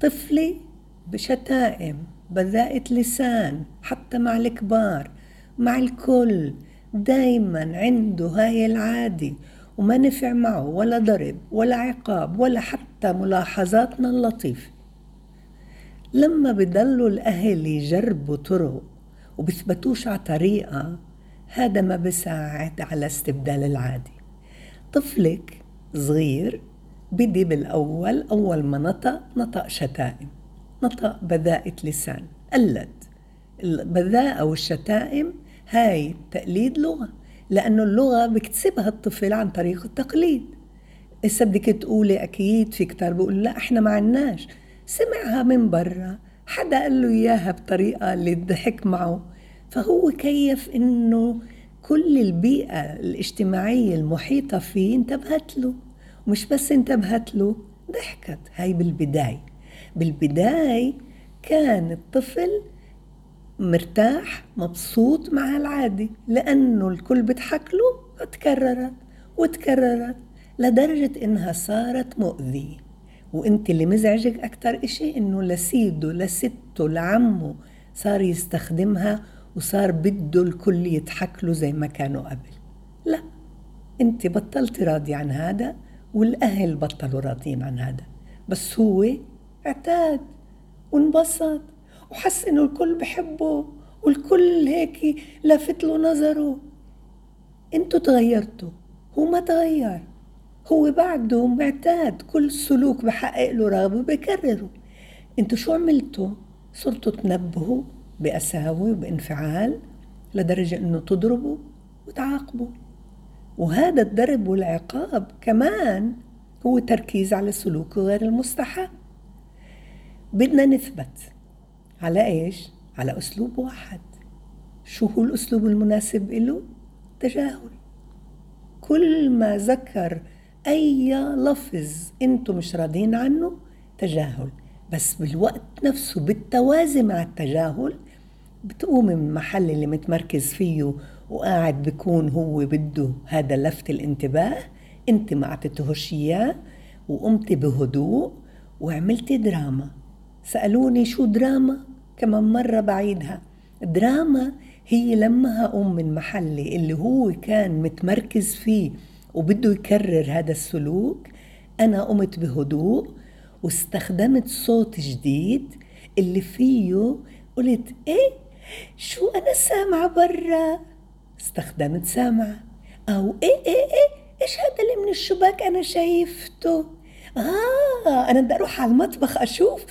طفلي بشتائم بذاءة لسان حتى مع الكبار مع الكل. دايما عنده هاي العادة وما نفع معه ولا ضرب ولا عقاب ولا حتى ملاحظاتنا اللطيفة. لما بضلوا الأهل يجربوا طرق وبيثبتوش على طريقة هذا ما بساعد على استبدال العادة. طفلك صغير بدي بالأول أول ما نطق نطق شتائم. نطق بذاءة لسان. قلد. البذاءة والشتائم هاي تقليد لغة لأنه اللغة بكتسبها الطفل عن طريق التقليد. إذا بدك تقولي أكيد في كتار بقول لا إحنا ما عناش سمعها من برا. حدا قال له إياها بطريقة اللي ضحك معه. فهو كيف إنه كل البيئة الاجتماعية المحيطة فيه انتبهت له. ومش بس انتبهت له ضحكت. هاي بالبداية. بالبداية كان الطفل مرتاح مبسوط مع العادي لأنه الكل بيضحك له وتكررت وتكررت لدرجة إنها صارت مؤذية. وإنت اللي مزعجك أكتر إشي إنه لسيده لسته لعمه صار يستخدمها وصار بده الكل يضحك له زي ما كانوا قبل. لا إنت بطلتي راضي عن هذا. والأهل بطلوا راضيين عن هذا. بس هو اعتاد وانبسط وحس إنه الكل بحبه والكل هيك لافت له نظره. أنتوا تغيرتوا هو ما تغير. هو بعده معتاد كل سلوك بحقق له رغبة بكرره أنتوا شو عملتوا؟ صرتوا تنبهوا بقساوة وبإنفعال لدرجة إنه تضربوا وتعاقبوا. وهذا الضرب والعقاب كمان هو تركيز على سلوكه غير المستحب بدنا نثبت على إيش؟ على أسلوب واحد شو هو الأسلوب المناسب له؟ تجاهل كل ما ذكر أي لفظ أنتم مش راضين عنه تجاهل بس بالوقت نفسه بالتوازي مع التجاهل بتقومي من المحل اللي متمركز فيه وقاعد بكون هو بده هذا لفت الانتباه انت ما اعطيتهوش إياه وقمتي بهدوء وعملتي دراما. سألوني شو دراما؟ كمان مرة بعيدها. دراما هي لما هقوم من محلي اللي هو كان متمركز فيه وبده يكرر هذا السلوك. أنا قمت بهدوء واستخدمت صوت جديد اللي فيه قلت إيه؟ شو أنا سامعة برا؟ استخدمت سامعة أو إيه إيه إيه إيش هذا اللي من الشباك أنا شايفته؟ آه أنا بدي أروح على المطبخ أشوف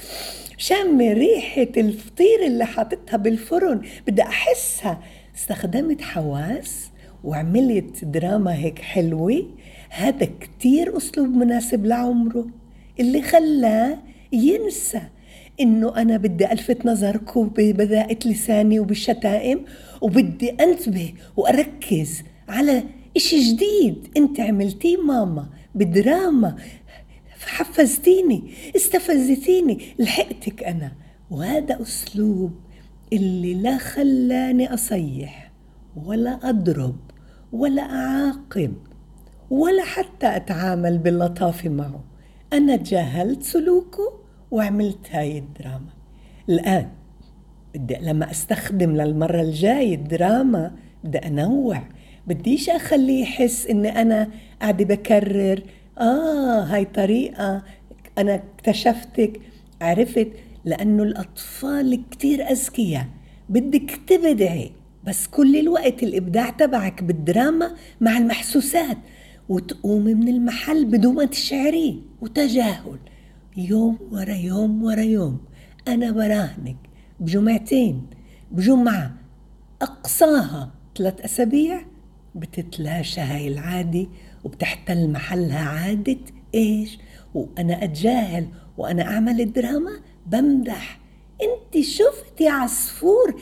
شم ريحة الفطير اللي حاططها بالفرن. بدي أحسها. استخدمت حواس وعملت دراما هيك حلوة. هذا كتير أسلوب مناسب لعمره اللي خلاه ينسى إنه أنا بدي ألفت نظركم ببذاءة لساني وبالشتائم وبدي أنتبه وأركز على إشي جديد. أنت عملتيه ماما بدراما حفزتيني استفزتيني لحقتك أنا. وهذا أسلوب اللي لا خلاني أصيح ولا أضرب ولا أعاقب ولا حتى أتعامل باللطافة معه. أنا تجاهلت سلوكه وعملت هاي الدراما. الآن بدي لما أستخدم للمرة الجاية الدراما بدي أنوع. بديش أخليه يحس إني أنا قاعدة بكرر آه هاي طريقة أنا اكتشفتك عرفت؟ لأنه الأطفال كتير أذكياء بدك تبدعي بس كل الوقت الإبداع تبعك بالدراما مع المحسوسات وتقومي من المحل بدون ما تشعريه وتجاهل. يوم ورا يوم ورا يوم. أنا براهنك بجمعتين بجمعة أقصاها ثلاث أسابيع بتتلاشى هاي العادة وبتحتل محلها عادة. إيش؟ وأنا أتجاهل وأنا أعمل الدراما بمدح. أنت شفتي عصفور؟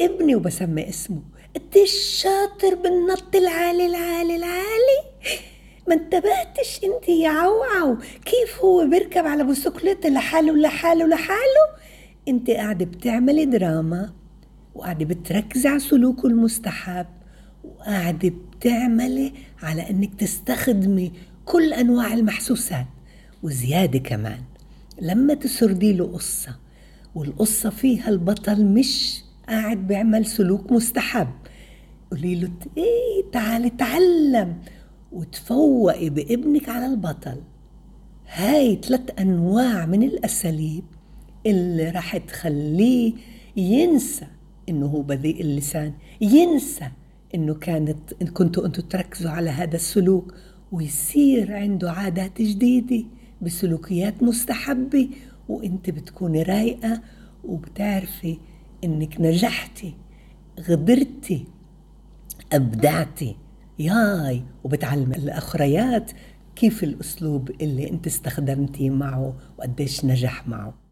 ابني وبسمي اسمه. قديش شاطر بالنط العالي العالي العالي. ما انتبهتش انت يا عوعو. كيف هو بيركب على بسكليت لحاله لحاله لحاله؟ انت قاعدة بتعملي دراما وقاعدة بتركزي على سلوكه المستحب وقاعدة بتعملي على انك تستخدمي كل انواع المحسوسات وزيادة كمان. لما تسردي له قصة والقصة فيها البطل مش قاعد بيعمل سلوك مستحب قولي له إيه تعالي تعلم وتفوقي بابنك على البطل. هاي ثلاث أنواع من الأساليب اللي راح تخليه ينسى إنه هو بذيء اللسان ينسى إنه كانت إن كنتوا أنتوا تركزوا على هذا السلوك ويصير عنده عادات جديدة بسلوكيات مستحبة وأنت بتكوني رايقة وبتعرفي إنك نجحتي غدرتي أبدعتي. ياي وبتعلم الأخريات كيف الأسلوب اللي انت استخدمتي معه وقديش نجح معه.